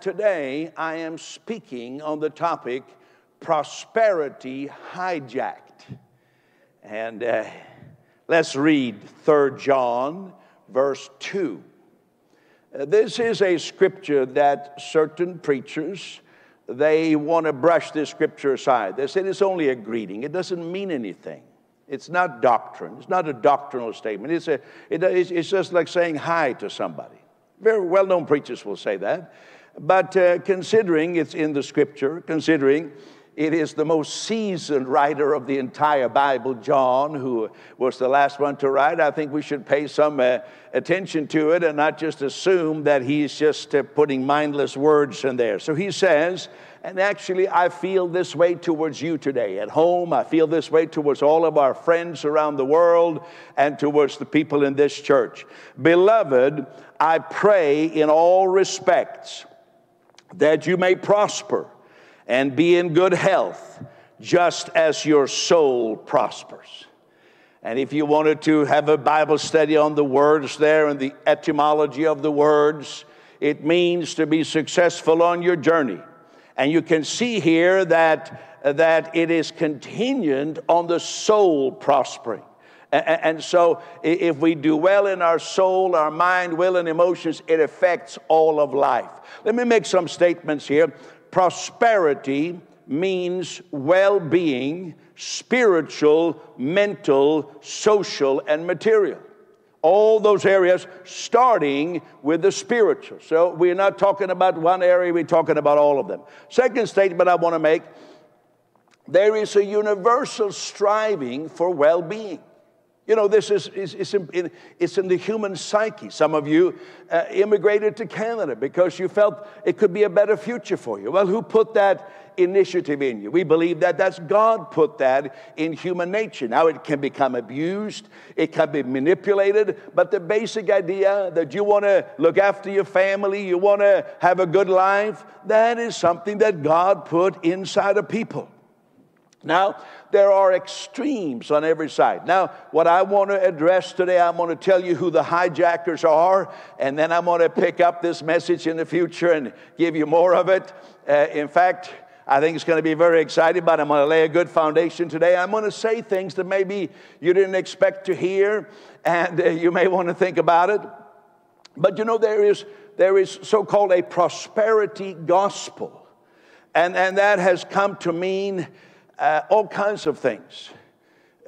Today, I am speaking on the topic prosperity hijacked. And uh, let's read 3 John, verse 2. Uh, this is a scripture that certain preachers they want to brush this scripture aside. They say it's only a greeting. It doesn't mean anything. It's not doctrine. It's not a doctrinal statement. It's, a, it, it's just like saying hi to somebody. Very well known preachers will say that. But uh, considering it's in the scripture, considering it is the most seasoned writer of the entire Bible, John, who was the last one to write. I think we should pay some uh, attention to it and not just assume that he's just uh, putting mindless words in there. So he says, and actually, I feel this way towards you today. At home, I feel this way towards all of our friends around the world and towards the people in this church. Beloved, I pray in all respects that you may prosper and be in good health, just as your soul prospers. And if you wanted to have a Bible study on the words there and the etymology of the words, it means to be successful on your journey. And you can see here that, that it is contingent on the soul prospering. And so, if we do well in our soul, our mind, will, and emotions, it affects all of life. Let me make some statements here. Prosperity means well being, spiritual, mental, social, and material. All those areas starting with the spiritual. So, we're not talking about one area, we're talking about all of them. Second statement I want to make there is a universal striving for well being. You know, this is, is, is in, it's in the human psyche. Some of you uh, immigrated to Canada because you felt it could be a better future for you. Well, who put that initiative in you? We believe that that's God put that in human nature. Now, it can become abused, it can be manipulated, but the basic idea that you want to look after your family, you want to have a good life, that is something that God put inside of people. Now, there are extremes on every side. Now, what I want to address today, I'm going to tell you who the hijackers are, and then I'm going to pick up this message in the future and give you more of it. Uh, in fact, I think it's going to be very exciting, but I'm going to lay a good foundation today. I'm going to say things that maybe you didn't expect to hear, and uh, you may want to think about it. But you know, there is, there is so called a prosperity gospel, and, and that has come to mean uh, all kinds of things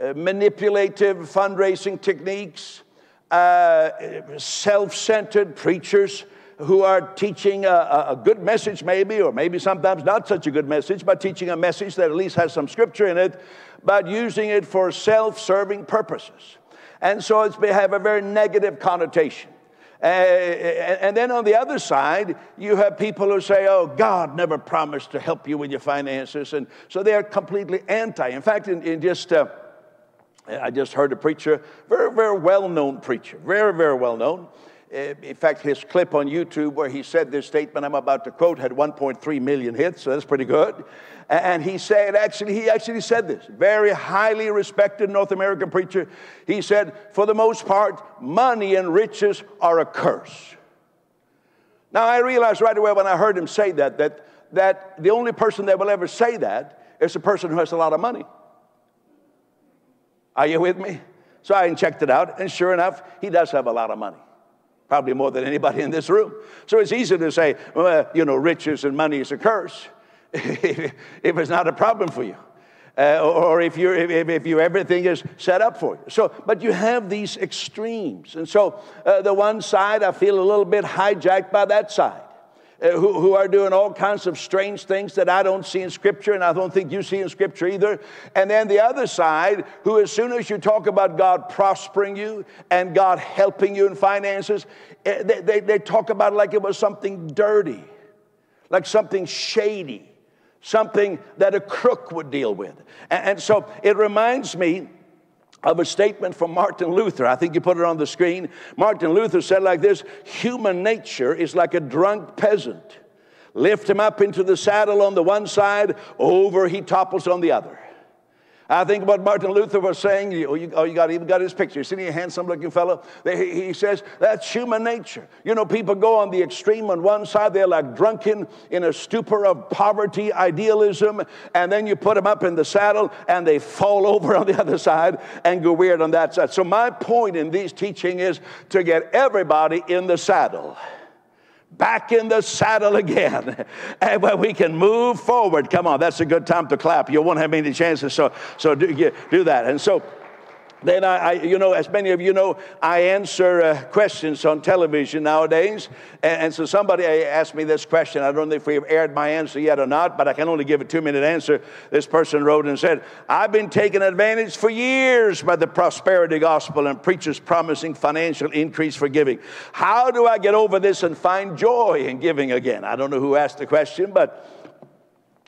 uh, manipulative fundraising techniques, uh, self centered preachers who are teaching a, a, good message, maybe, or maybe sometimes not such a good message, but teaching a message that at least has some scripture in it, but using it for self serving purposes. And so it's have a very negative connotation. Uh, and then on the other side, you have people who say, oh, God never promised to help you with your finances. And so they are completely anti. In fact, in, in just, uh, I just heard a preacher, very, very well known preacher, very, very well known. Uh, in fact, his clip on YouTube where he said this statement I'm about to quote had 1.3 million hits, so that's pretty good. And he said, actually, he actually said this, very highly respected North American preacher. He said, for the most part, money and riches are a curse. Now, I realized right away when I heard him say that, that, that the only person that will ever say that is a person who has a lot of money. Are you with me? So I checked it out, and sure enough, he does have a lot of money probably more than anybody in this room. So it's easy to say, well, you know, riches and money is a curse if it's not a problem for you. Uh, or if, you if, if you, everything is set up for you. So, but you have these extremes. And so uh, the one side, I feel a little bit hijacked by that side. Uh, who, who, are doing all kinds of strange things that I don't see in Scripture, and I don't think you see in Scripture either. And then the other side, who, as soon as you talk about God prospering you and God helping you in finances, eh, they, they, they talk about it like it was something dirty, like something shady, something that a crook would deal with. And, and so it reminds me of a statement from Martin Luther. I think you put it on the screen. Martin Luther said like this Human nature is like a drunk peasant. Lift him up into the saddle on the one side, over he topples on the other. I think what Martin Luther was saying. You, oh, you, oh, you got even got his picture. You see a handsome-looking fellow. He, he says that's human nature. You know, people go on the extreme. On one side, they're like drunken in a stupor of poverty, idealism, and then you put them up in the saddle, and they fall over on the other side and go weird on that side. So my point in these teaching is to get everybody in the saddle back in the saddle again. And where we can move forward come on that's a good time to clap. You won't have many chances so so do, do that. And so then I, I, you know, as many of you know, I answer uh, questions on television nowadays. And, and, so somebody asked me this question. I don't know if we've aired my answer yet or not, but I can only give a two minute answer. This person wrote and said, I've been taken advantage for years by the prosperity gospel and preachers promising financial increase for giving. How do I get over this and find joy in giving again? I don't know who asked the question, but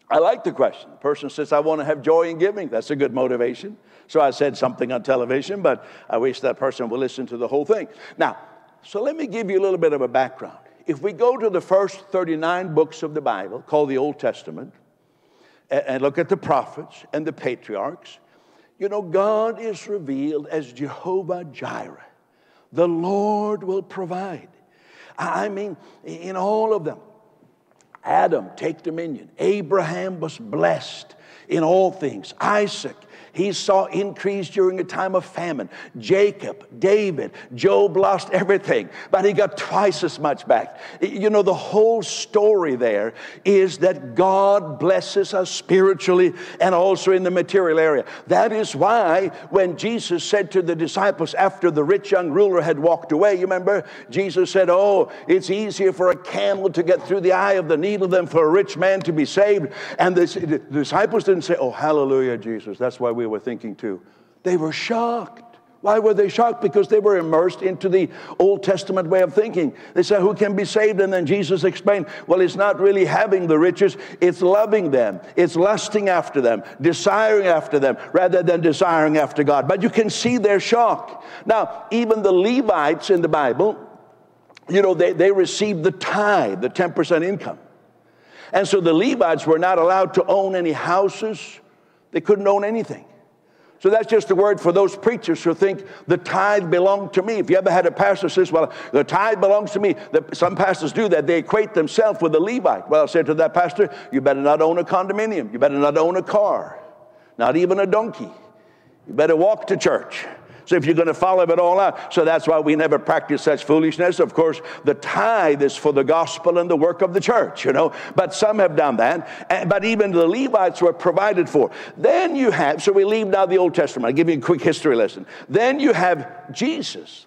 I like the question. The person says, I want to have joy in giving. That's a good motivation. So I said something on television, but I wish that person would listen to the whole thing. Now, so let me give you a little bit of a background. If we go to the first 39 books of the Bible, called the Old Testament, and look at the prophets and the patriarchs, you know, God is revealed as Jehovah Jireh. The Lord will provide. I mean, in all of them, Adam, take dominion. Abraham was blessed in all things. Isaac, he saw increase during a time of famine. Jacob, David, Job lost everything, but he got twice as much back. You know, the whole story there is that God blesses us spiritually and also in the material area. That is why when Jesus said to the disciples after the rich young ruler had walked away, you remember, Jesus said, Oh, it's easier for a camel to get through the eye of the needle than for a rich man to be saved. And the, disciples didn't say, Oh, hallelujah, Jesus. That's why we were thinking too. They were shocked. Why were they shocked? Because they were immersed into the Old Testament way of thinking. They said, Who can be saved? And then Jesus explained, Well, it's not really having the riches, it's loving them, it's lusting after them, desiring after them, rather than desiring after God. But you can see their shock. Now, even the Levites in the Bible, you know, they, they received the tithe, the 10% income. And so the Levites were not allowed to own any houses, they couldn't own anything. So that's just a word for those preachers who think the tithe belonged to me. If you ever had a pastor says, "Well, the tithe belongs to me," the, some pastors do that. They equate themselves with a Levite. Well, I said to that pastor, "You better not own a condominium. You better not own a car, not even a donkey. You better walk to church." So if you're going to follow it all out, so that's why we never practice such foolishness. Of course, the tithe is for the gospel and the work of the church, you know. But some have done that. But even the Levites were provided for. Then you have, so we leave now the Old Testament. I'll give you a quick history lesson. Then you have Jesus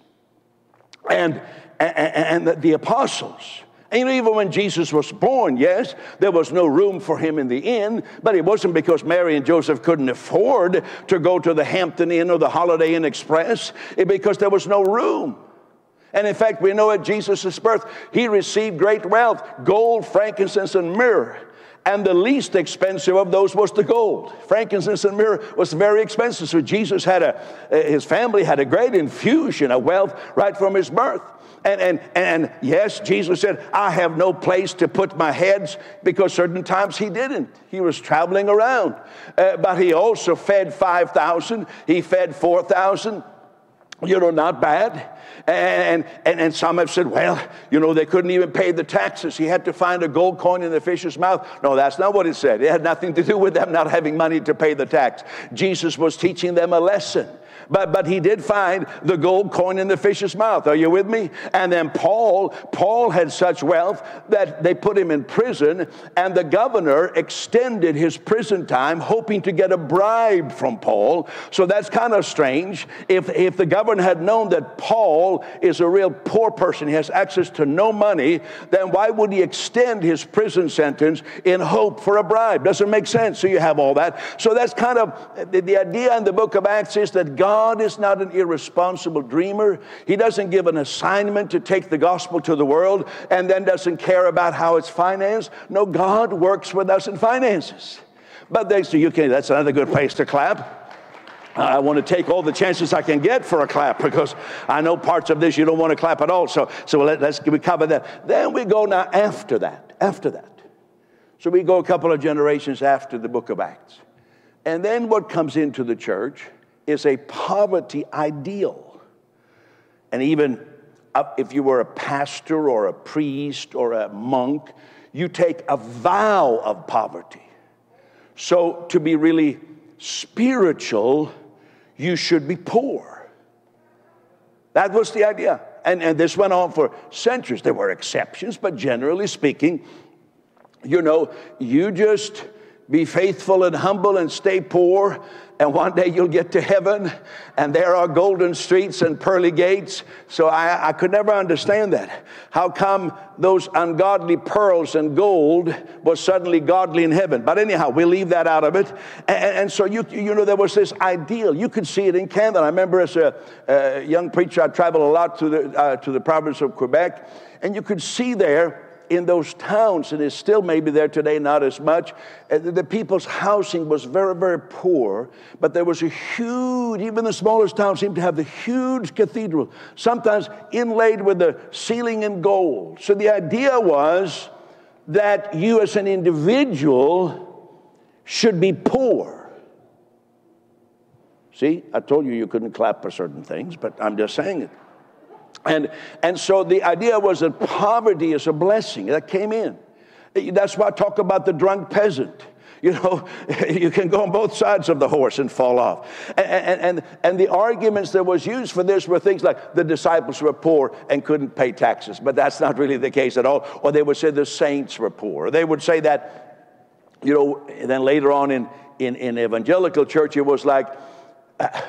and, and, and the, the apostles. And even when Jesus was born, yes, there was no room for him in the inn, but it wasn't because Mary and Joseph couldn't afford to go to the Hampton Inn or the Holiday Inn Express, it because there was no room. And in fact, we know at Jesus' birth, he received great wealth gold, frankincense, and myrrh. And the least expensive of those was the gold. Frankincense and myrrh was very expensive. So Jesus had a, his family had a great infusion of wealth right from his birth. And, and, and yes, Jesus said, I have no place to put my heads because certain times he didn't. He was traveling around. Uh, but he also fed 5,000, he fed 4,000. You know, not bad. And, and, and some have said, well, you know, they couldn't even pay the taxes. He had to find a gold coin in the fish's mouth. No, that's not what it said. It had nothing to do with them not having money to pay the tax. Jesus was teaching them a lesson. But, but he did find the gold coin in the fish's mouth. Are you with me? And then Paul, Paul had such wealth that they put him in prison, and the governor extended his prison time, hoping to get a bribe from Paul. So that's kind of strange. If, if the governor had known that Paul is a real poor person, he has access to no money, then why would he extend his prison sentence in hope for a bribe? Doesn't make sense. So you have all that. So that's kind of the, the idea in the book of Acts is that God is not an irresponsible dreamer. He doesn't give an assignment to take the gospel to the world and then doesn't care about how it's financed. No, God works with us in finances. But they say, okay, that's another good place to clap. I want to take all the chances I can get for a clap because I know parts of this you don't want to clap at all. So, so let, us we cover that. Then we go now after that. After that. So we go a couple of generations after the book of Acts. And then what comes into the church is a poverty ideal. And even if you were a pastor or a priest or a monk, you take a vow of poverty. So to be really spiritual, you should be poor. That was the idea. And, and this went on for centuries. There were exceptions, but generally speaking, you know, you just be faithful and humble and stay poor, and one day you'll get to heaven, and there are golden streets and pearly gates. So I, I could never understand that. How come those ungodly pearls and gold was suddenly godly in heaven? But anyhow, we'll leave that out of it. And, and so you, you know, there was this ideal. You could see it in Canada. I remember as a, a young preacher, I traveled a lot to the, uh, to the province of Quebec, and you could see there in those towns, and is still maybe there today, not as much. Uh, the people's housing was very, very poor, but there was a huge, even the smallest town seemed to have the huge cathedral, sometimes inlaid with the ceiling in gold. So the idea was that you as an individual should be poor. See, I told you you couldn't clap for certain things, but I'm just saying it. And, and so the idea was that poverty is a blessing that came in. That's why I talk about the drunk peasant. You know, you can go on both sides of the horse and fall off. And, and, and, the arguments that was used for this were things like the disciples were poor and couldn't pay taxes, but that's not really the case at all. Or they would say the saints were poor. They would say that, you know, then later on in, in, in evangelical church, it was like,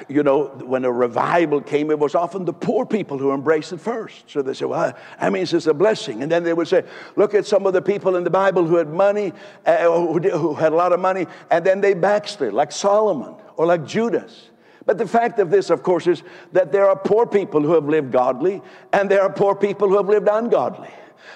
you know, when a revival came, it was often the poor people who embraced it first. So they said, well, that means it's a blessing. And then they would say, look at some of the people in the Bible who had money, uh, who, who had a lot of money, and then they backslid, like Solomon or like Judas. But the fact of this, of course, is that there are poor people who have lived godly, and there are poor people who have lived ungodly.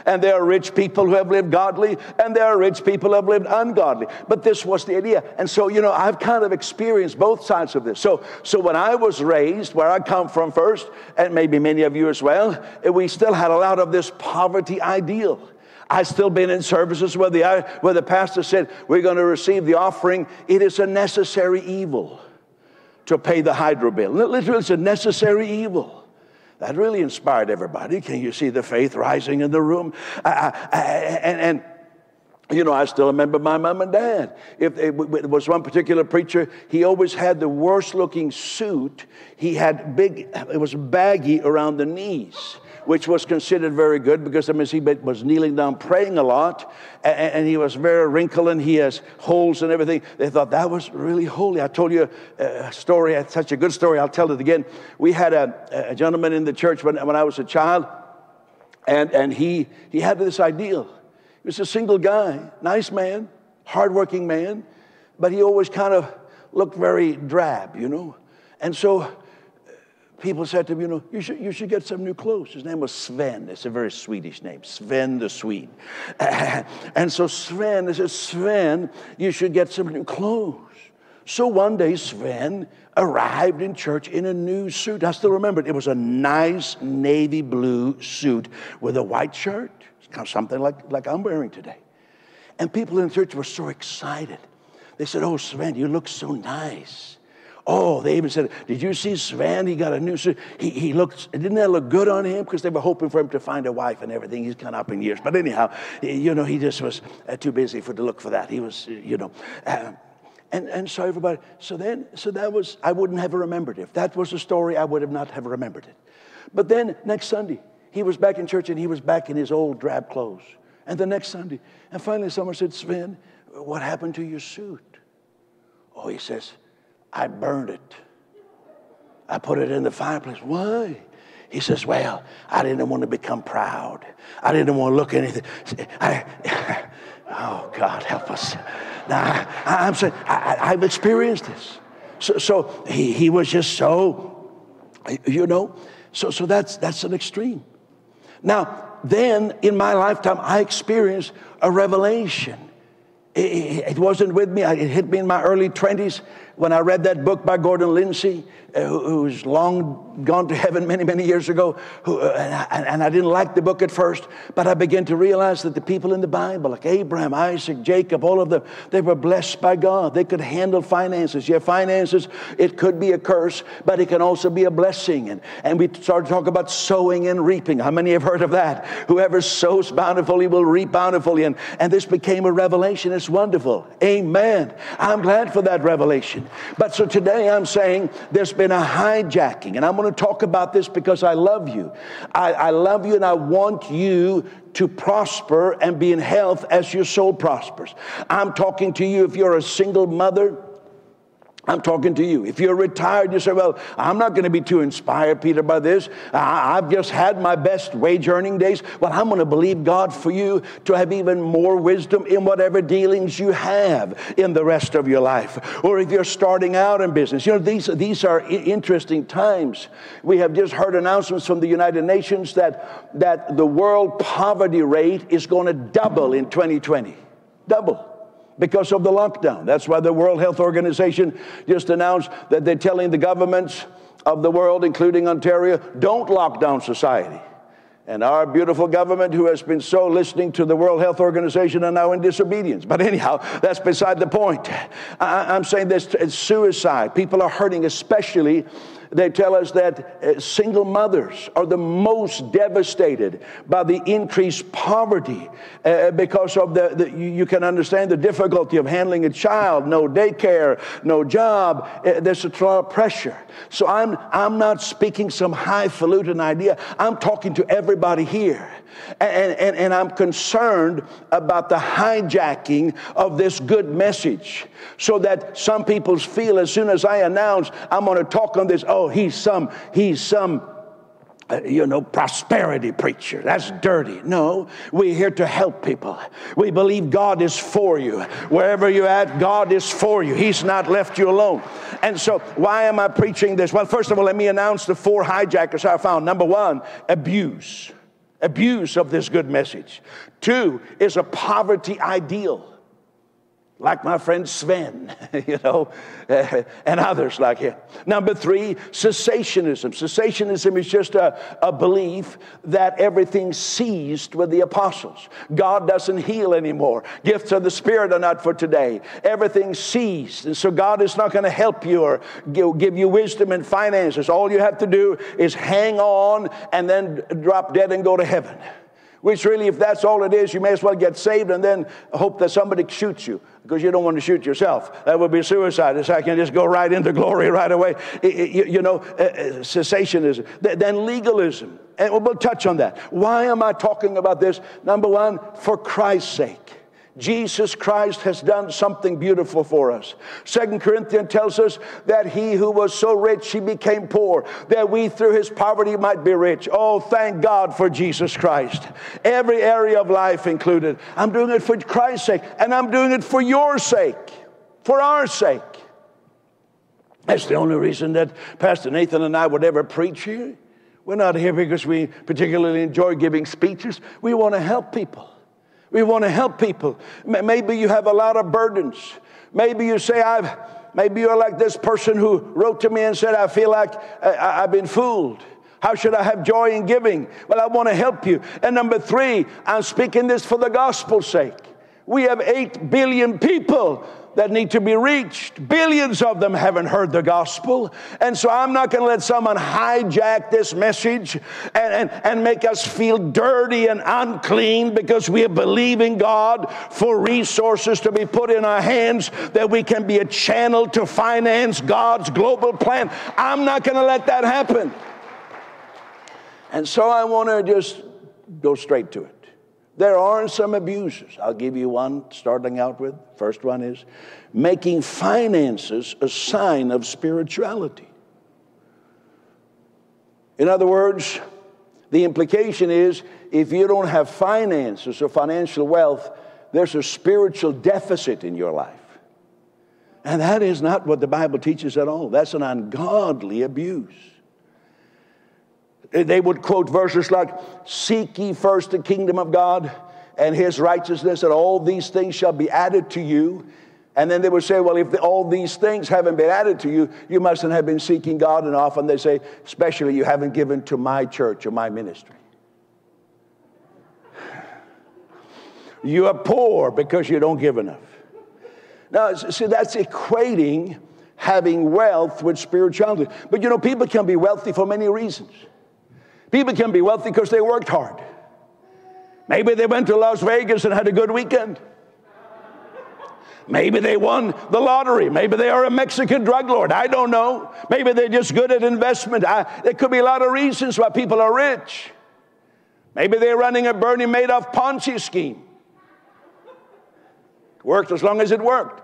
And there are rich people who have lived godly, and there are rich people who have lived ungodly. But this was the idea. And so, you know, I've kind of experienced both sides of this. So, so when I was raised, where I come from first, and maybe many of you as well, we still had a lot of this poverty ideal. I still been in services where the, where the pastor said, We're going to receive the offering. It is a necessary evil to pay the hydro bill. Literally, it's a necessary evil. That really inspired everybody. Can you see the faith rising in the room? And, and you know, I still remember my mom and dad. If it was one particular preacher, he always had the worst looking suit. He had big, it was baggy around the knees which was considered very good because I mean, he was kneeling down praying a lot and, and, he was very wrinkled and he has holes and everything. They thought that was really holy. I told you a story, uh, such a good story, I'll tell it again. We had a, a gentleman in the church when, when I was a child and, and he, he had this ideal. He was a single guy, nice man, hardworking man, but he always kind of looked very drab, you know. And so people said to him, you know, you should, you should get some new clothes. His name was Sven. It's a very Swedish name, Sven the Swede. and so Sven, they said, Sven, you should get some new clothes. So one day Sven arrived in church in a new suit. I still remember it. It was a nice navy blue suit with a white shirt, something like, like I'm wearing today. And people in church were so excited. They said, Oh, Sven, you look so nice. Oh, they even said, Did you see Sven? He got a new suit. He, he looked, didn't that look good on him? Because they were hoping for him to find a wife and everything. He's kind of up in years. But anyhow, you know, he just was uh, too busy for to look for that. He was, uh, you know. Uh, and, and so everybody, so then, so that was, I wouldn't have remembered it. If that was the story, I would have not have remembered it. But then next Sunday, he was back in church and he was back in his old drab clothes. And the next Sunday, and finally someone said, Sven, what happened to your suit? Oh, he says, I burned it. I put it in the fireplace. Why? He says, Well, I didn't want to become proud. I didn't want to look anything. I, oh, God, help us. Now, I, am saying, I, have experienced this. So, so he, he was just so, you know, so, so that's, that's an extreme. Now, then in my lifetime, I experienced a revelation. It, it wasn't with me, it hit me in my early 20s when I read that book by Gordon Lindsay, uh, who's long gone to heaven many, many years ago, who, uh, and, I, and, I, didn't like the book at first, but I began to realize that the people in the Bible, like Abraham, Isaac, Jacob, all of them, they were blessed by God. They could handle finances. Yeah, finances, it could be a curse, but it can also be a blessing. And, and we started to talk about sowing and reaping. How many have heard of that? Whoever sows bountifully will reap bountifully. And, and this became a revelation. It's wonderful. Amen. I'm glad for that revelation. But so today I'm saying there's been a hijacking, and I'm going to talk about this because I love you. I, I love you, and I want you to prosper and be in health as your soul prospers. I'm talking to you if you're a single mother I'm talking to you. If you're retired, you say, Well, I'm not going to be too inspired, Peter, by this. I, have just had my best wage earning days. Well, I'm going to believe God for you to have even more wisdom in whatever dealings you have in the rest of your life. Or if you're starting out in business, you know, these, these are interesting times. We have just heard announcements from the United Nations that, that the world poverty rate is going to double in 2020. Double because of the lockdown. That's why the World Health Organization just announced that they're telling the governments of the world, including Ontario, don't lock down society. And our beautiful government, who has been so listening to the World Health Organization, are now in disobedience. But anyhow, that's beside the point. I, am saying this it's suicide. People are hurting, especially they tell us that uh, single mothers are the most devastated by the increased poverty uh, because of the, the, you can understand the difficulty of handling a child, no daycare, no job. Uh, there's a lot of pressure. So I'm, I'm not speaking some highfalutin idea. I'm talking to everybody here. And, and, and I'm concerned about the hijacking of this good message so that some people feel as soon as I announce I'm going to talk on this, oh, he's some, he's some uh, you know, prosperity preacher. That's dirty. No, we're here to help people. We believe God is for you. Wherever you're at, God is for you. He's not left you alone. And so, why am I preaching this? Well, first of all, let me announce the four hijackers I found. Number one, abuse abuse of this good message. Two is a poverty ideal like my friend Sven, you know, and others like him. Number three, cessationism. Cessationism is just a, a belief that everything ceased with the apostles. God doesn't heal anymore. Gifts of the Spirit are not for today. Everything ceased. And so God is not going to help you or give you wisdom and finances. All you have to do is hang on and then drop dead and go to heaven. Which really, if that's all it is, you may as well get saved and then hope that somebody shoots you because you don't want to shoot yourself. That would be suicide. It's I can just go right into glory right away. you, know, uh, uh, cessationism. Then legalism. And we'll touch on that. Why am I talking about this? Number one, for Christ's sake. Jesus Christ has done something beautiful for us. Second Corinthians tells us that he who was so rich, he became poor, that we through his poverty might be rich. Oh, thank God for Jesus Christ. Every area of life included. I'm doing it for Christ's sake, and I'm doing it for your sake, for our sake. That's the only reason that Pastor Nathan and I would ever preach here. We're not here because we particularly enjoy giving speeches. We want to help people. We want to help people. Maybe you have a lot of burdens. Maybe you say, I've, maybe you're like this person who wrote to me and said, I feel like I've been fooled. How should I have joy in giving? Well, I want to help you. And number three, I'm speaking this for the gospel's sake. We have 8 billion people that need to be reached. Billions of them haven't heard the gospel. And so I'm not going to let someone hijack this message and, and, and make us feel dirty and unclean because we are believing God for resources to be put in our hands that we can be a channel to finance God's global plan. I'm not going to let that happen. And so I want to just go straight to it. There are some abuses. I'll give you one starting out with. First one is making finances a sign of spirituality. In other words, the implication is if you don't have finances or financial wealth, there's a spiritual deficit in your life. And that is not what the Bible teaches at all. That's an ungodly abuse. They would quote verses like, Seek ye first the kingdom of God and his righteousness, and all these things shall be added to you. And then they would say, well, if the, all these things haven't been added to you, you mustn't have been seeking God. And often they say, especially you haven't given to my church or my ministry. You are poor because you don't give enough. Now, see, that's equating having wealth with spirituality. But you know, people can be wealthy for many reasons. People can be wealthy because they worked hard. Maybe they went to Las Vegas and had a good weekend. Maybe they won the lottery. Maybe they are a Mexican drug lord. I don't know. Maybe they're just good at investment. I, there could be a lot of reasons why people are rich. Maybe they're running a Bernie Madoff Ponzi scheme. Worked as long as it worked.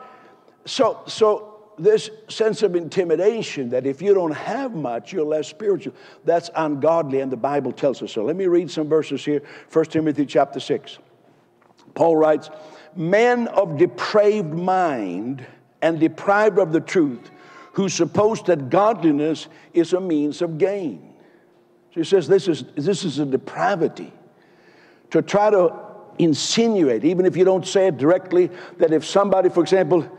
So, so this sense of intimidation that if you don't have much, you're less spiritual, that's ungodly, and the Bible tells us so. Let me read some verses here. 1 Timothy chapter 6. Paul writes, Men of depraved mind and deprived of the truth, who suppose that godliness is a means of gain. So he says this is, this is a depravity. To try to insinuate, even if you don't say it directly, that if somebody, for example,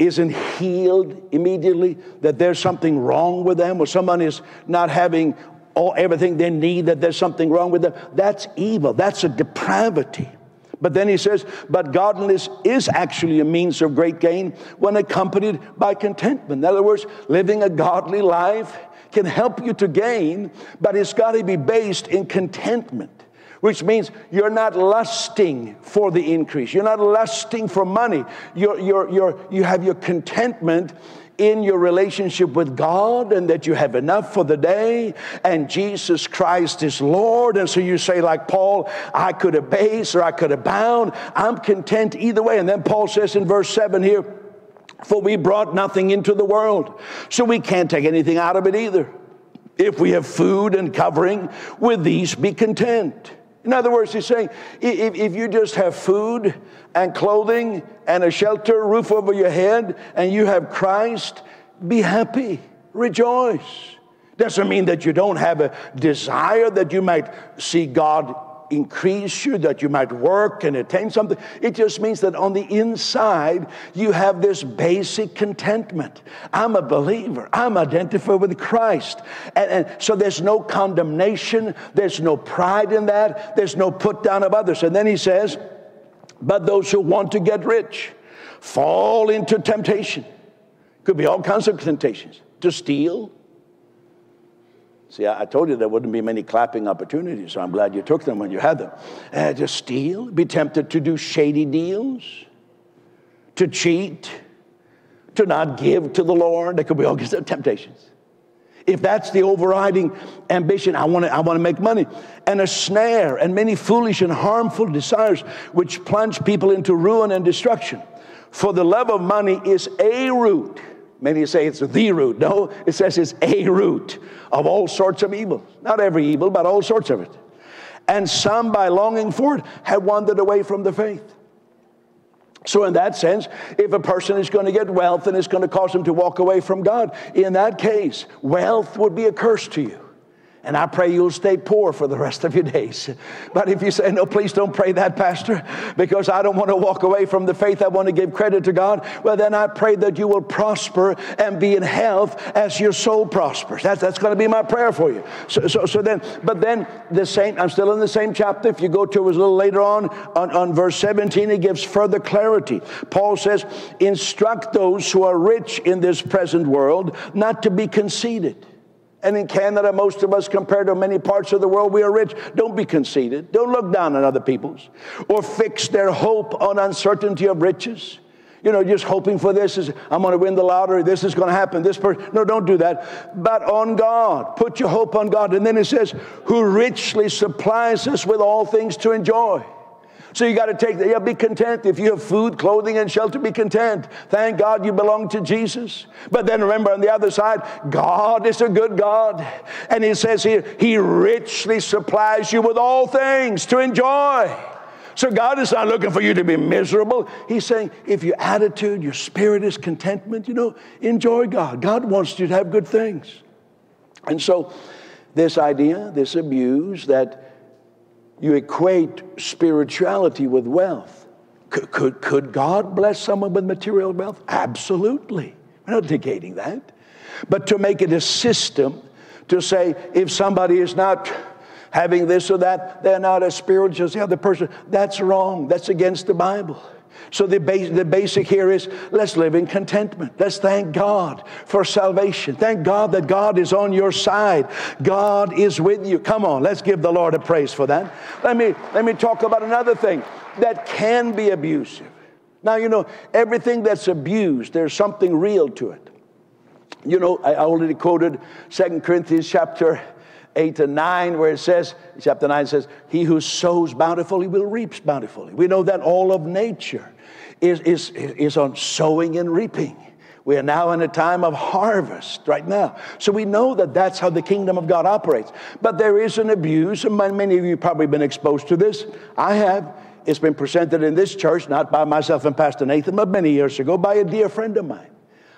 isn't healed immediately, that there's something wrong with them, or someone is not having all everything they need, that there's something wrong with them. That's evil. That's a depravity. But then he says, but godliness is actually a means of great gain when accompanied by contentment. In other words, living a godly life can help you to gain, but it's got to be based in contentment which means you're not lusting for the increase. You're not lusting for money. You're, you're, you're, you have your contentment in your relationship with God and that you have enough for the day and Jesus Christ is Lord. And so you say, like Paul, I could abase or I could abound. I'm content either way. And then Paul says in verse 7 here, for we brought nothing into the world, so we can't take anything out of it either. If we have food and covering, with these be content. In other words, he's saying if, if you just have food and clothing and a shelter, roof over your head, and you have Christ, be happy, rejoice. Doesn't mean that you don't have a desire that you might see God increase you, that you might work and attain something. It just means that on the inside, you have this basic contentment. I'm a believer, I'm identified with Christ. And, and, so there's no condemnation, there's no pride in that, there's no put down of others. And then he says, but those who want to get rich fall into temptation. Could be all kinds of temptations to steal, See, I, told you there wouldn't be many clapping opportunities, so I'm glad you took them when you had them. Uh, to steal, be tempted to do shady deals, to cheat, to not give to the Lord. There could be all kinds of temptations. If that's the overriding ambition, I want to I want to make money. And a snare and many foolish and harmful desires which plunge people into ruin and destruction. For the love of money is a root Many say it's the root. No, it says it's a root of all sorts of evil. Not every evil, but all sorts of it. And some, by longing for it, have wandered away from the faith. So, in that sense, if a person is going to get wealth and it's going to cause him to walk away from God, in that case, wealth would be a curse to you. And I pray you'll stay poor for the rest of your days. But if you say, no, please don't pray that, Pastor, because I don't want to walk away from the faith, I want to give credit to God, well, then I pray that you will prosper and be in health as your soul prospers. That's, that's going to be my prayer for you. So, so, so then, but then the same, I'm still in the same chapter. If you go to it a little later on, on, on verse 17, it gives further clarity. Paul says, instruct those who are rich in this present world not to be conceited and in Canada, most of us, compared to many parts of the world, we are rich. Don't be conceited. Don't look down on other people's or fix their hope on uncertainty of riches. You know, just hoping for this is, I'm going to win the lottery. This is going to happen. This person. No, don't do that. But on God. Put your hope on God. And then it says, who richly supplies us with all things to enjoy. So you got to take that. Yeah, be content. If you have food, clothing, and shelter, be content. Thank God you belong to Jesus. But then remember on the other side, God is a good God. And He says here, He richly supplies you with all things to enjoy. So God is not looking for you to be miserable. He's saying, if your attitude, your spirit is contentment, you know, enjoy God. God wants you to have good things. And so, this idea, this abuse that you equate spirituality with wealth. Could, could, could God bless someone with material wealth? Absolutely. We're not negating that. But to make it a system to say if somebody is not having this or that, they're not as spiritual as the other person, that's wrong. That's against the Bible. So the, the basic here is let's live in contentment. Let's thank God for salvation. Thank God that God is on your side. God is with you. Come on, let's give the Lord a praise for that. Let me let me talk about another thing that can be abusive. Now you know everything that's abused, there's something real to it. You know, I already quoted Second Corinthians chapter 8 and 9, where it says, chapter 9 says, He who sows bountifully will reap bountifully. We know that all of nature is, is, is on sowing and reaping. We are now in a time of harvest right now. So we know that that's how the kingdom of God operates. But there is an abuse, and many of you probably been exposed to this. I have. It's been presented in this church, not by myself and Pastor Nathan, but many years ago by a dear friend of mine.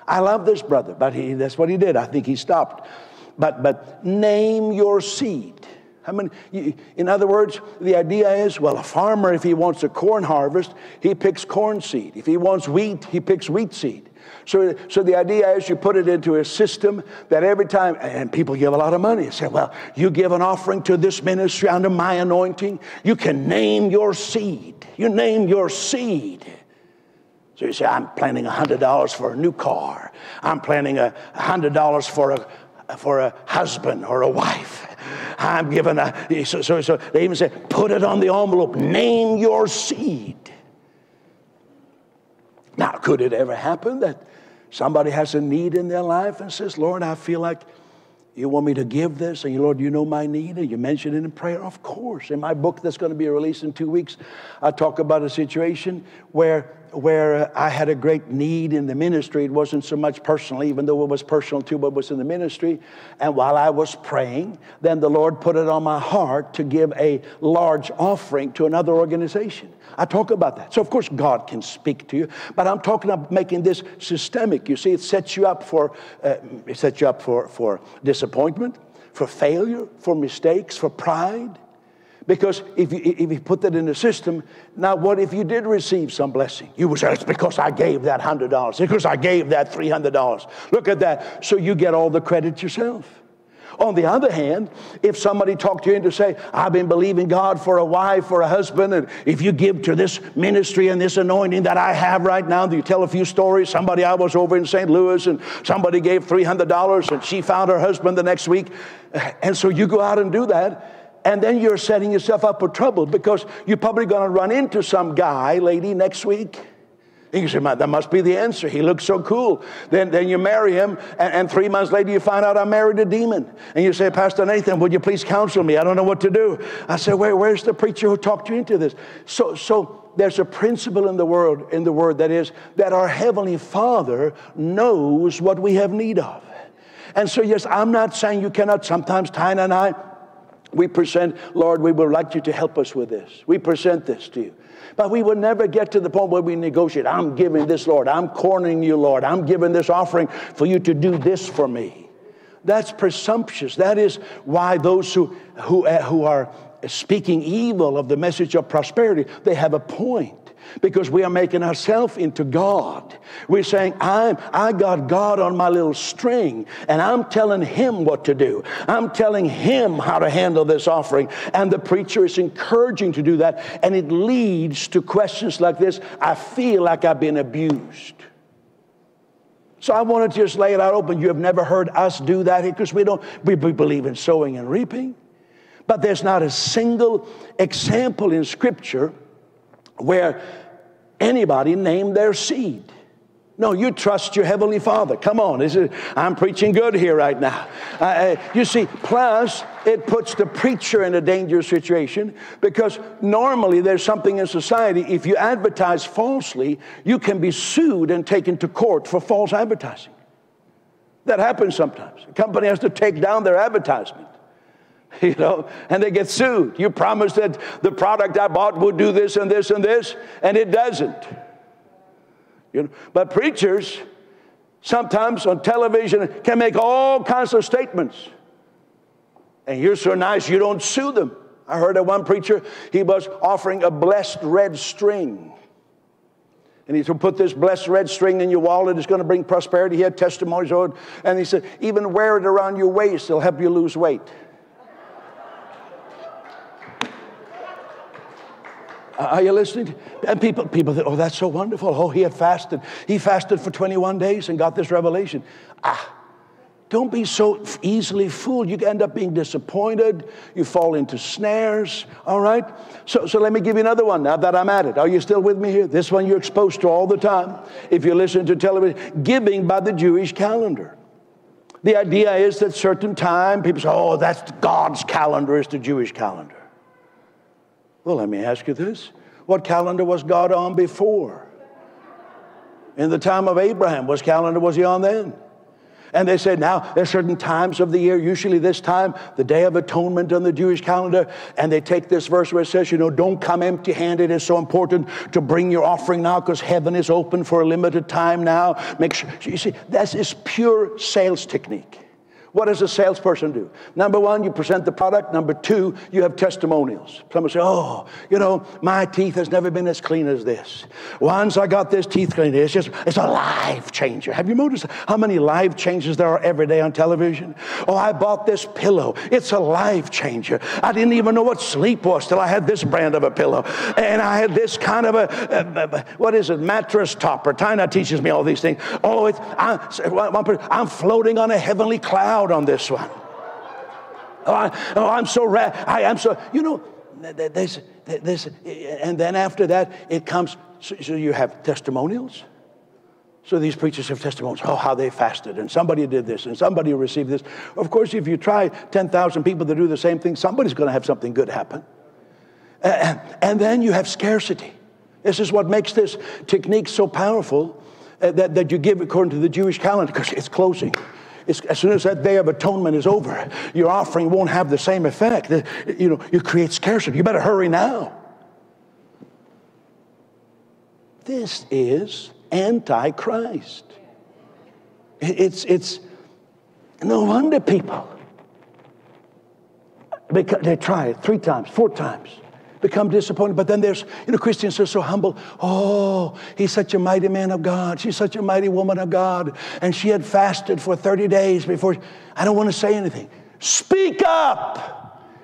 I love this brother, but he, that's what he did. I think he stopped. But, but name your seed. I mean, in other words, the idea is well, a farmer, if he wants a corn harvest, he picks corn seed. If he wants wheat, he picks wheat seed. So, so the idea is you put it into a system that every time, and people give a lot of money. Say, well, you give an offering to this ministry under my anointing, you can name your seed. You name your seed. So you say, I'm planning $100 for a new car. I'm planning a $100 for a, for a husband or a wife. I'm giving a, so, so, so they even say, put it on the envelope, name your seed. Now, could it ever happen that somebody has a need in their life and says, Lord, I feel like you want me to give this? And you, Lord, you know my need, and you mention it in prayer? Of course. In my book that's going to be released in two weeks, I talk about a situation where where I had a great need in the ministry. It wasn't so much personal, even though it was personal too, but was in the ministry. And while I was praying, then the Lord put it on my heart to give a large offering to another organization. I talk about that. So, of course, God can speak to you, but I'm talking about making this systemic. You see, it sets you up for, uh, it sets you up for, for disappointment, for failure, for mistakes, for pride. Because if you, if you put that in the system, now what if you did receive some blessing? You would say, it's because I gave that $100. It's because I gave that $300. Look at that. So you get all the credit yourself. On the other hand, if somebody talked to you into say, I've been believing God for a wife for a husband, and if you give to this ministry and this anointing that I have right now, you tell a few stories. Somebody I was over in St. Louis and somebody gave $300 and she found her husband the next week. And so you go out and do that and then you're setting yourself up for trouble because you're probably going to run into some guy, lady, next week. And you say, that must be the answer. He looks so cool. Then, then you marry him, and, and three months later you find out I married a demon. And you say, Pastor Nathan, would you please counsel me? I don't know what to do. I say, Where, where's the preacher who talked you into this? So, so there's a principle in the world, in the word that is that our heavenly Father knows what we have need of. And so, yes, I'm not saying you cannot. Sometimes Tina and I, we present, Lord, we would like you to help us with this. We present this to you. But we would never get to the point where we negotiate. I'm giving this, Lord. I'm cornering you, Lord. I'm giving this offering for you to do this for me. That's presumptuous. That is why those who, who, who are speaking evil of the message of prosperity, they have a point because we are making ourselves into God. We're saying, I'm, I got God on my little string, and I'm telling him what to do. I'm telling him how to handle this offering. And the preacher is encouraging to do that, and it leads to questions like this I feel like I've been abused. So I want to just lay it out open. You have never heard us do that because we don't we believe in sowing and reaping. But there's not a single example in Scripture where anybody name their seed. No, you trust your Heavenly Father. Come on. Is, I'm preaching good here right now. Uh, uh, you see, plus it puts the preacher in a dangerous situation because normally there's something in society, if you advertise falsely, you can be sued and taken to court for false advertising. That happens sometimes. A company has to take down their advertisement. you know, and they get sued. You promised that the product I bought would do this and this and this, and it doesn't. You know, but preachers sometimes on television can make all kinds of statements. And you're so nice you don't sue them. I heard of one preacher, he was offering a blessed red string. And he said, put this blessed red string in your wallet. It's going to bring prosperity. He had testimonies on it. And he said, even wear it around your waist. It'll help you lose weight. Are you listening? And people, people think, oh, that's so wonderful. Oh, he had fasted. He fasted for 21 days and got this revelation. Ah, don't be so easily fooled. You end up being disappointed. You fall into snares. All right? So, so let me give you another one now that I'm at it. Are you still with me here? This one you're exposed to all the time. If you listen to television, giving by the Jewish calendar. The idea is that certain time, people say, oh, that's God's calendar, is the Jewish calendar. Well, let me ask you this what calendar was God on before? In the time of Abraham, what calendar was he on then? And they said, now there's certain times of the year, usually this time, the Day of Atonement on the Jewish calendar, and they take this verse where it says, you know, don't come empty handed. It's so important to bring your offering now because heaven is open for a limited time now. Make sure, you see, that is pure sales technique. What does a salesperson do? Number one, you present the product. Number two, you have testimonials. Someone say, Oh, you know, my teeth has never been as clean as this. Once I got this teeth cleaned, it's just, it's a life changer. Have you noticed how many life changes there are every day on television? Oh, I bought this pillow. It's a life changer. I didn't even know what sleep was till I had this brand of a pillow. And I had this kind of a, a, a what is it, mattress topper. Tina teaches me all these things. Oh, it's, I'm, I'm floating on a heavenly cloud out on this one. Oh, I, oh I'm so rad. I am so, you know, this, there's, and then after that, it comes, so, so you have testimonials. So these preachers have testimonies, oh, how they fasted, and somebody did this, and somebody received this. Of course, if you try 10,000 people to do the same thing, somebody's going to have something good happen. And, and then you have scarcity. This is what makes this technique so powerful uh, that, that you give according to the Jewish calendar, because it's closing. As soon as that day of atonement is over, your offering won't have the same effect. Uh, you know, you create scarcity. You better hurry now. This is antichrist. It's, it's no wonder people Because they try it three times, four times become disappointed. But then there's, you know, Christians are so humble. Oh, he's such a mighty man of God. She's such a mighty woman of God. And she had fasted for 30 days before. I don't want to say anything. Speak up.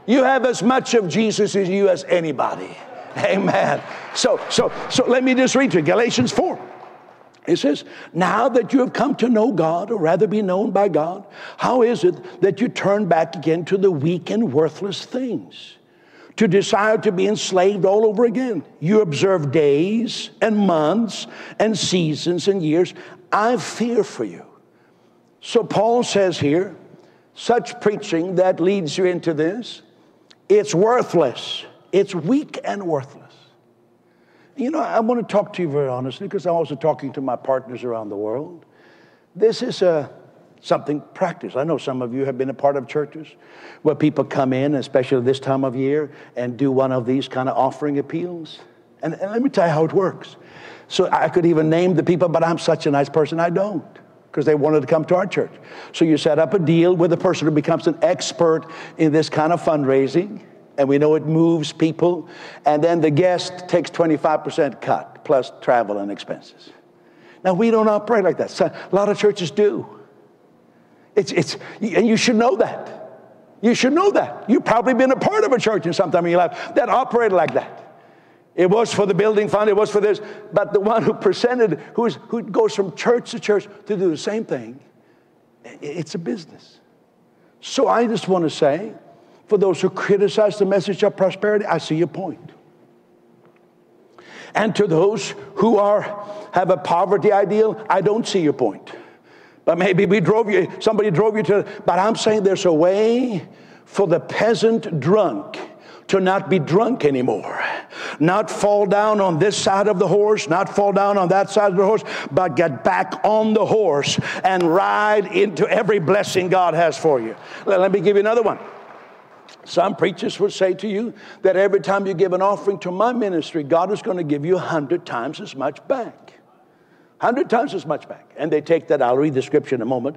You have as much of Jesus as you as anybody. Amen. So, so, so let me just read to you Galatians 4. It says, Now that you have come to know God, or rather be known by God, how is it that you turn back again to the weak and worthless things? To desire to be enslaved all over again. You observe days and months and seasons and years. I fear for you. So Paul says here, such preaching that leads you into this, it's worthless. It's weak and worthless. You know, I want to talk to you very honestly because I'm also talking to my partners around the world. This is a something practice. I know some of you have been a part of churches where people come in, especially this time of year, and do one of these kind of offering appeals. And, and let me tell you how it works. So I could even name the people, but I'm such a nice person, I don't because they wanted to come to our church. So you set up a deal with a person who becomes an expert in this kind of fundraising, and we know it moves people, and then the guest takes 25% cut plus travel and expenses. Now we don't operate like that. A lot of churches do. It's, it's, and you should know that. You should know that. You've probably been a part of a church in some time in your life that operated like that. It was for the building fund, it was for this, but the one who presented, who's, who goes from church to church to do the same thing, it's a business. So I just want to say, for those who criticize the message of prosperity, I see your point. And to those who are have a poverty ideal, I don't see your point. But maybe we drove you, somebody drove you to, but I'm saying there's a way for the peasant drunk to not be drunk anymore. Not fall down on this side of the horse, not fall down on that side of the horse, but get back on the horse and ride into every blessing God has for you. Let, me give you another one. Some preachers would say to you that every time you give an offering to my ministry, God is going to give you a hundred times as much back. 100 times as much back. And they take that. I'll read the scripture in a moment.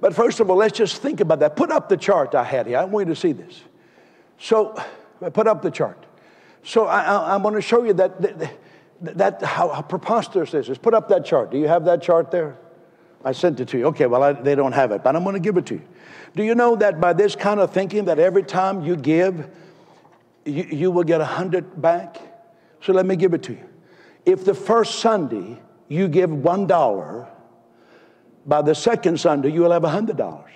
But first of all, let's just think about that. Put up the chart I had here. I want you to see this. So, put up the chart. So, I, am going to show you that That, how, how preposterous this is. Put up that chart. Do you have that chart there? I sent it to you. Okay, well, I, they don't have it, but I'm going to give it to you. Do you know that by this kind of thinking, that every time you give, you, you will get a hundred back? So let me give it to you. If the first Sunday you give one dollar, by the second Sunday you will have a hundred dollars.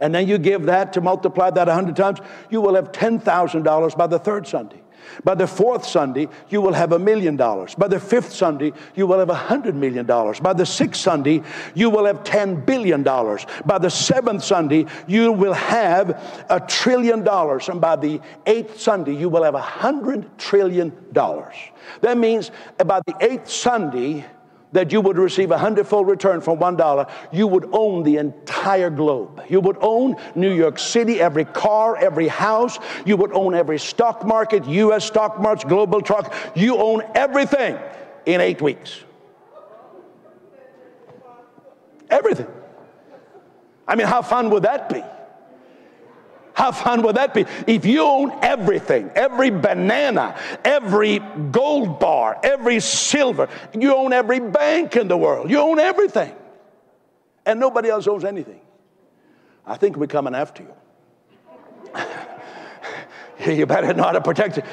And then you give that to multiply that a hundred times, you will have ten thousand dollars by the third Sunday. By the fourth Sunday, you will have a million dollars. By the fifth Sunday, you will have a hundred million dollars. By the sixth Sunday, you will have ten billion dollars. By the seventh Sunday, you will have a trillion dollars. And by the eighth Sunday, you will have a hundred trillion dollars. That means by the eighth Sunday, that you would receive a hundredfold return from one dollar, you would own the entire globe. You would own New York City, every car, every house. You would own every stock market, U.S. stock market, global truck. You own everything in eight weeks. Everything. I mean, how fun would that be? How fun would that be? If you own everything, every banana, every gold bar, every silver, you own every bank in the world, you own everything, and nobody else owns anything. I think we're coming after you. you better not how to protect it.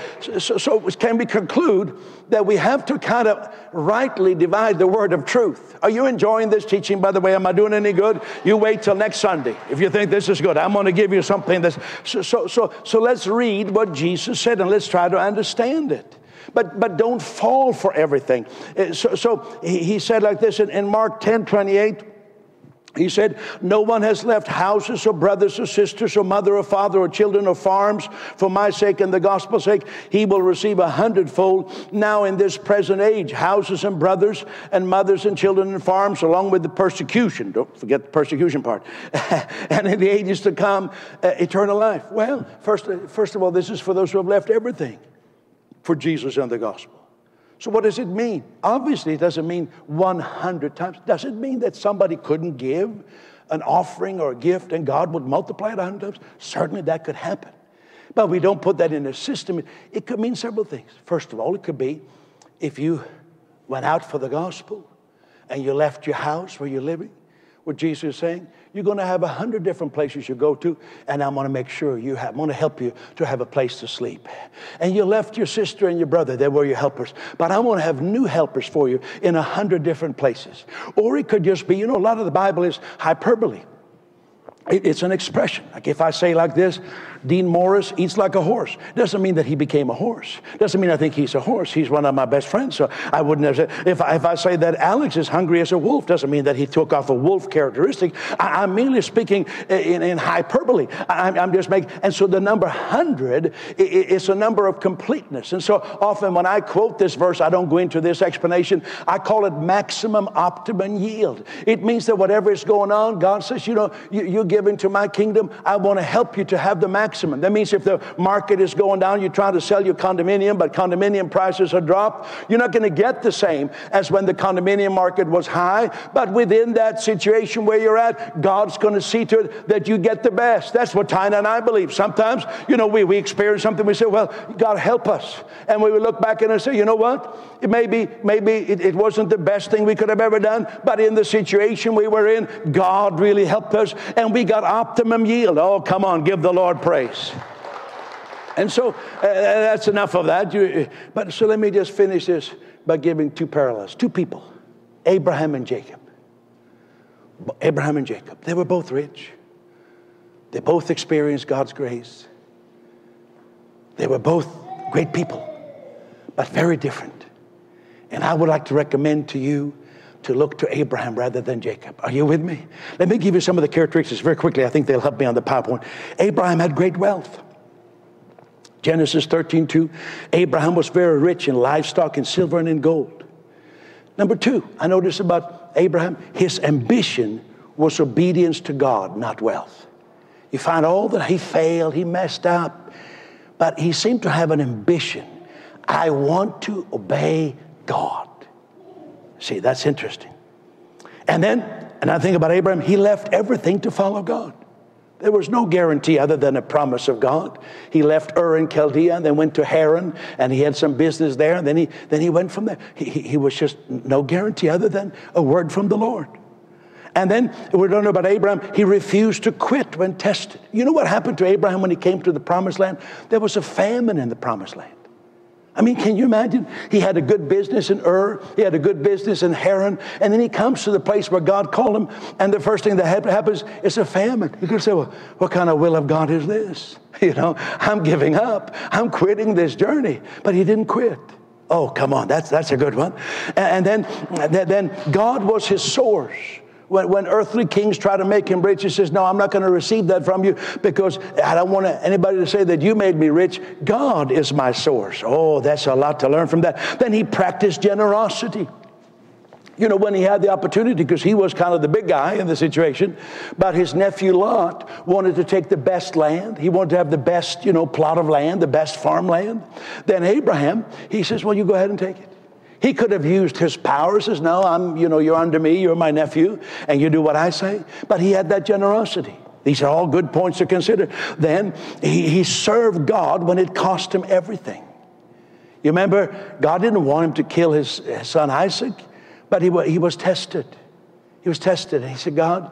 So, so, can we conclude that we have to kind of rightly divide the word of truth? Are you enjoying this teaching, by the way? Am I doing any good? You wait till next Sunday if you think this is good. I'm going to give you something that's. So, so, so, so let's read what Jesus said and let's try to understand it. But, but don't fall for everything. Uh, so, so he said like this in, in Mark 10 28. He said, No one has left houses or brothers or sisters or mother or father or children or farms for my sake and the gospel's sake. He will receive a hundredfold now in this present age houses and brothers and mothers and children and farms, along with the persecution. Don't forget the persecution part. and in the ages to come, uh, eternal life. Well, first, first of all, this is for those who have left everything for Jesus and the gospel. So, what does it mean? Obviously, it doesn't mean 100 times. Does it mean that somebody couldn't give an offering or a gift and God would multiply it 100 times? Certainly, that could happen. But we don't put that in a system. It could mean several things. First of all, it could be if you went out for the gospel and you left your house where you're living what Jesus is saying? You're going to have a hundred different places you go to, and I'm going to make sure you have. I'm going to help you to have a place to sleep. And you left your sister and your brother; they were your helpers. But I want to have new helpers for you in a hundred different places. Or it could just be, you know, a lot of the Bible is hyperbole. It's an expression. Like if I say like this, Dean Morris eats like a horse. Doesn't mean that he became a horse. Doesn't mean I think he's a horse. He's one of my best friends. So I wouldn't have said, if I, if I say that Alex is hungry as a wolf, doesn't mean that he took off a wolf characteristic. I, am merely speaking in, in hyperbole. I, am just making, and so the number 100 is a number of completeness. And so often when I quote this verse, I don't go into this explanation. I call it maximum optimum yield. It means that whatever is going on, God says, you know, you, you give into my kingdom, I want to help you to have the maximum maximum. That means if the market is going down, you're trying to sell your condominium, but condominium prices are dropped, you're not going to get the same as when the condominium market was high. But within that situation where you're at, God's going to see to it that you get the best. That's what Tina and I believe. Sometimes, you know, we, we experience something, we say, well, God help us. And we look back and say, you know what? It may be, maybe it, it wasn't the best thing we could have ever done, but in the situation we were in, God really helped us and we got optimum yield. Oh, come on, give the Lord praise grace. And so uh, that's enough of that. You, but so let me just finish this by giving two parallels. Two people, Abraham and Jacob. Abraham and Jacob. They were both rich. They both experienced God's grace. They were both great people, but very different. And I would like to recommend to you to look to Abraham rather than Jacob. Are you with me? Let me give you some of the characteristics very quickly. I think they'll help me on the PowerPoint. Abraham had great wealth. Genesis 13, 2. Abraham was very rich in livestock, in silver, and in gold. Number two, I notice about Abraham, his ambition was obedience to God, not wealth. You find all that he failed, he messed up, but he seemed to have an ambition. I want to obey God. See, that's interesting. And then, and I think about Abraham, he left everything to follow God. There was no guarantee other than a promise of God. He left Ur in Chaldea and then went to Haran and he had some business there. And then he, then he went from there. He, he, he was just no guarantee other than a word from the Lord. And then we don't know about Abraham. He refused to quit when tested. You know what happened to Abraham when he came to the promised land? There was a famine in the promised land. I mean, can you imagine? He had a good business in Ur, he had a good business in Haran, and then he comes to the place where God called him, and the first thing that happens is a famine. You could say, well, what kind of will of God is this? You know, I'm giving up, I'm quitting this journey. But he didn't quit. Oh, come on, that's, that's a good one. And, then, then God was his source. When, when earthly kings try to make him rich, he says, No, I'm not going to receive that from you because I don't want anybody to say that you made me rich. God is my source. Oh, that's a lot to learn from that. Then he practiced generosity. You know, when he had the opportunity, because he was kind of the big guy in the situation, but his nephew Lot wanted to take the best land. He wanted to have the best, you know, plot of land, the best farmland. Then Abraham, he says, Well, you go ahead and take it. He could have used his power, says, No, I'm, you know, you're under me, you're my nephew, and you do what I say. But he had that generosity. These are all good points to consider. Then he, he served God when it cost him everything. You remember, God didn't want him to kill his, his son Isaac, but he, he was tested. He was tested. And he said, God,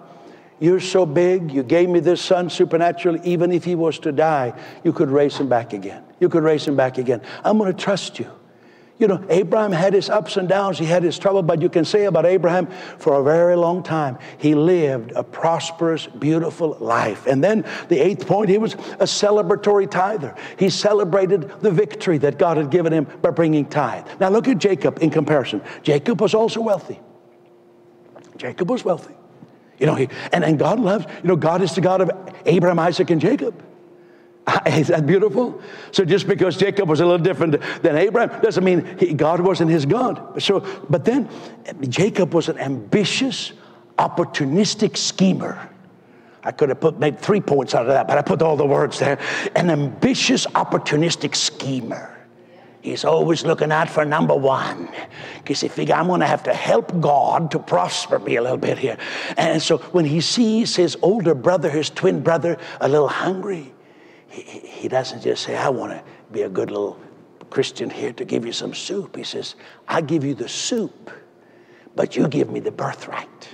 you're so big. You gave me this son supernaturally. Even if he was to die, you could raise him back again. You could raise him back again. I'm going to trust you. You know, Abraham had his ups and downs, he had his trouble, but you can say about Abraham for a very long time, he lived a prosperous, beautiful life. And then the eighth point, he was a celebratory tither. He celebrated the victory that God had given him by bringing tithe. Now look at Jacob in comparison. Jacob was also wealthy. Jacob was wealthy. You know, he, and, and God loves, you know, God is the God of Abraham, Isaac, and Jacob. Is that beautiful? So just because Jacob was a little different than Abraham doesn't mean he, God wasn't his God. So, but then Jacob was an ambitious, opportunistic schemer. I could have put made three points out of that, but I put all the words there. An ambitious, opportunistic schemer. He's always looking out for number one because he figure I'm going to have to help God to prosper me a little bit here. And so when he sees his older brother, his twin brother, a little hungry, he, doesn't just say, I want to be a good little Christian here to give you some soup. He says, I give you the soup, but you give me the birthright.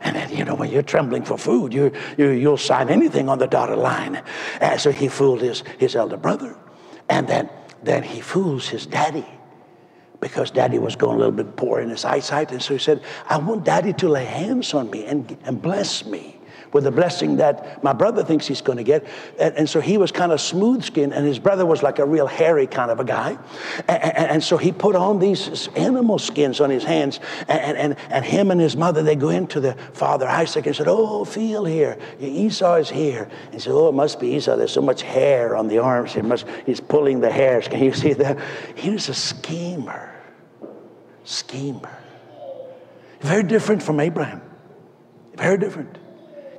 And then, you know, when you're trembling for food, you, you, will sign anything on the dotted line. And so he fooled his, his elder brother. And then, then he fools his daddy because daddy was going a little bit poor in his eyesight. And so he said, I want daddy to lay hands on me and, and bless me with the blessing that my brother thinks he's going to get. And, and, so he was kind of smooth skinned, and his brother was like a real hairy kind of a guy. And, and, and so he put on these animal skins on his hands, and, and, and him and his mother, they go into the father Isaac and said, Oh, feel here. Esau is here. And he said, Oh, it must be Esau. There's so much hair on the arms. He must, he's pulling the hairs. Can you see that? He was a schemer. Schemer. Very different from Abraham. Very different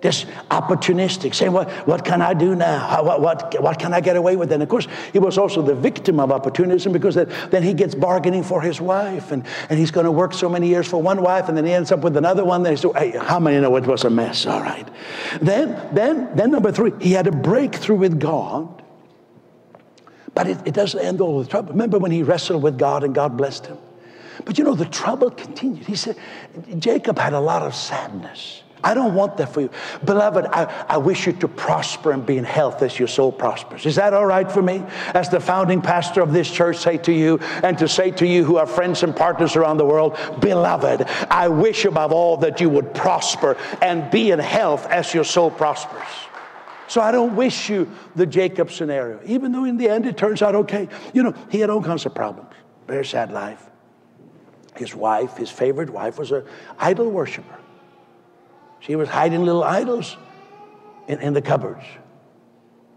just opportunistic, saying, what, what can I do now? what, what, what can I get away with? And of course, he was also the victim of opportunism because then he gets bargaining for his wife and, and he's going to work so many years for one wife and then he ends up with another one. Then so, hey, how many know it was a mess? All right. Then, then, then number three, he had a breakthrough with God. But it, it doesn't end all the trouble. Remember when he wrestled with God and God blessed him? But you know, the trouble continued. He said, Jacob had a lot of sadness. I don't want that for you. Beloved, I, I wish you to prosper and be in health as your soul prospers. Is that all right for me? As the founding pastor of this church, say to you, and to say to you who are friends and partners around the world, beloved, I wish above all that you would prosper and be in health as your soul prospers. So I don't wish you the Jacob scenario, even though in the end it turns out okay. You know, he had all kinds of problems. Very sad life. His wife, his favorite wife, was an idol worshiper. She was hiding little idols in, in the cupboards.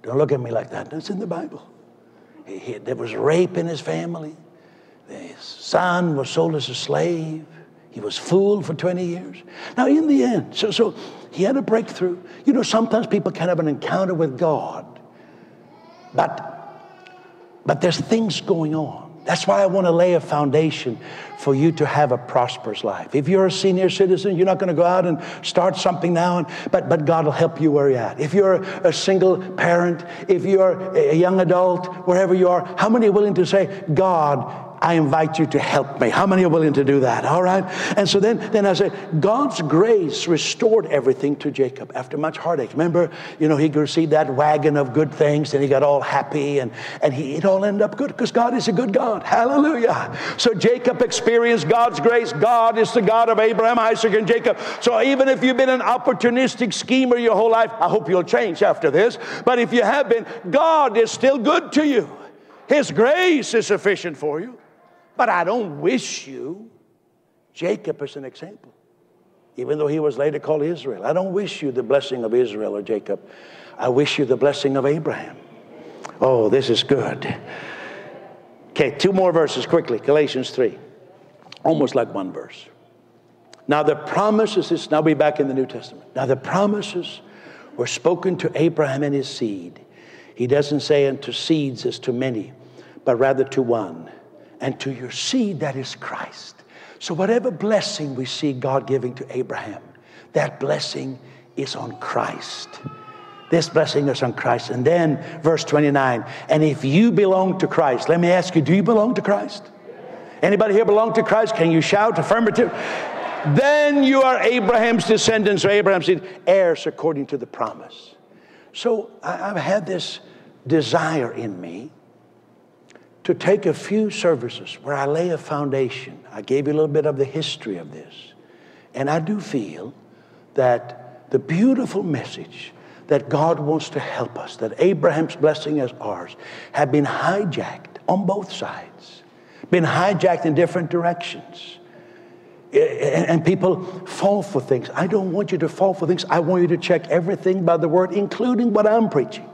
Don't look at me like that. That's in the Bible. He, he, there was rape in his family. His son was sold as a slave. He was fooled for 20 years. Now, in the end, so, so he had a breakthrough. You know, sometimes people can have an encounter with God, but, but there's things going on. That's why I want to lay a foundation for you to have a prosperous life. If you're a senior citizen, you're not going to go out and start something now, and, but, but God will help you where you're at. If you're a, a single parent, if you're a young adult, wherever you are, how many are willing to say, God, I invite you to help me. How many are willing to do that? All right. And so then, then I said, God's grace restored everything to Jacob after much heartache. Remember, you know, he received that wagon of good things and he got all happy and, and he, it all ended up good because God is a good God. Hallelujah. So Jacob experienced God's grace. God is the God of Abraham, Isaac, and Jacob. So even if you've been an opportunistic schemer your whole life, I hope you'll change after this. But if you have been, God is still good to you. His grace is sufficient for you. But I don't wish you. Jacob is an example, even though he was later called Israel. I don't wish you the blessing of Israel or Jacob. I wish you the blessing of Abraham. Oh, this is good. Okay, two more verses quickly. Galatians 3. Almost like one verse. Now, the promises is now be back in the New Testament. Now, the promises were spoken to Abraham and his seed. He doesn't say unto seeds as to many, but rather to one and to your seed that is Christ. So, whatever blessing we see God giving to Abraham, that blessing is on Christ. This blessing is on Christ. And then, verse 29 and if you belong to Christ, let me ask you, do you belong to Christ? Anybody here belong to Christ? Can you shout affirmative? Then you are Abraham's descendants, or Abraham's heirs according to the promise. So I've had this desire in me to take a few services where I lay a foundation. I gave you a little bit of the history of this. And I do feel that the beautiful message that God wants to help us, that Abraham's blessing is ours, have been hijacked on both sides, been hijacked in different directions. And people fall for things. I don't want you to fall for things. I want you to check everything by the word, including what I'm preaching.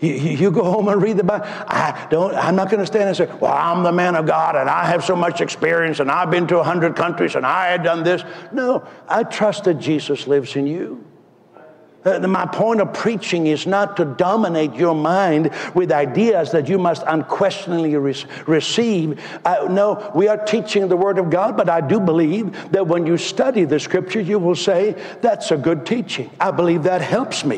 You, you, go home and read the Bible. I don't, I'm not going to stand and say, Well, I'm the man of God and I have so much experience and I've been to a hundred countries and I had done this. No, I trust that Jesus lives in you. Uh, my point of preaching is not to dominate your mind with ideas that you must unquestioningly re- receive. Uh, no, we are teaching the Word of God, but I do believe that when you study the Scripture, you will say, That's a good teaching. I believe that helps me.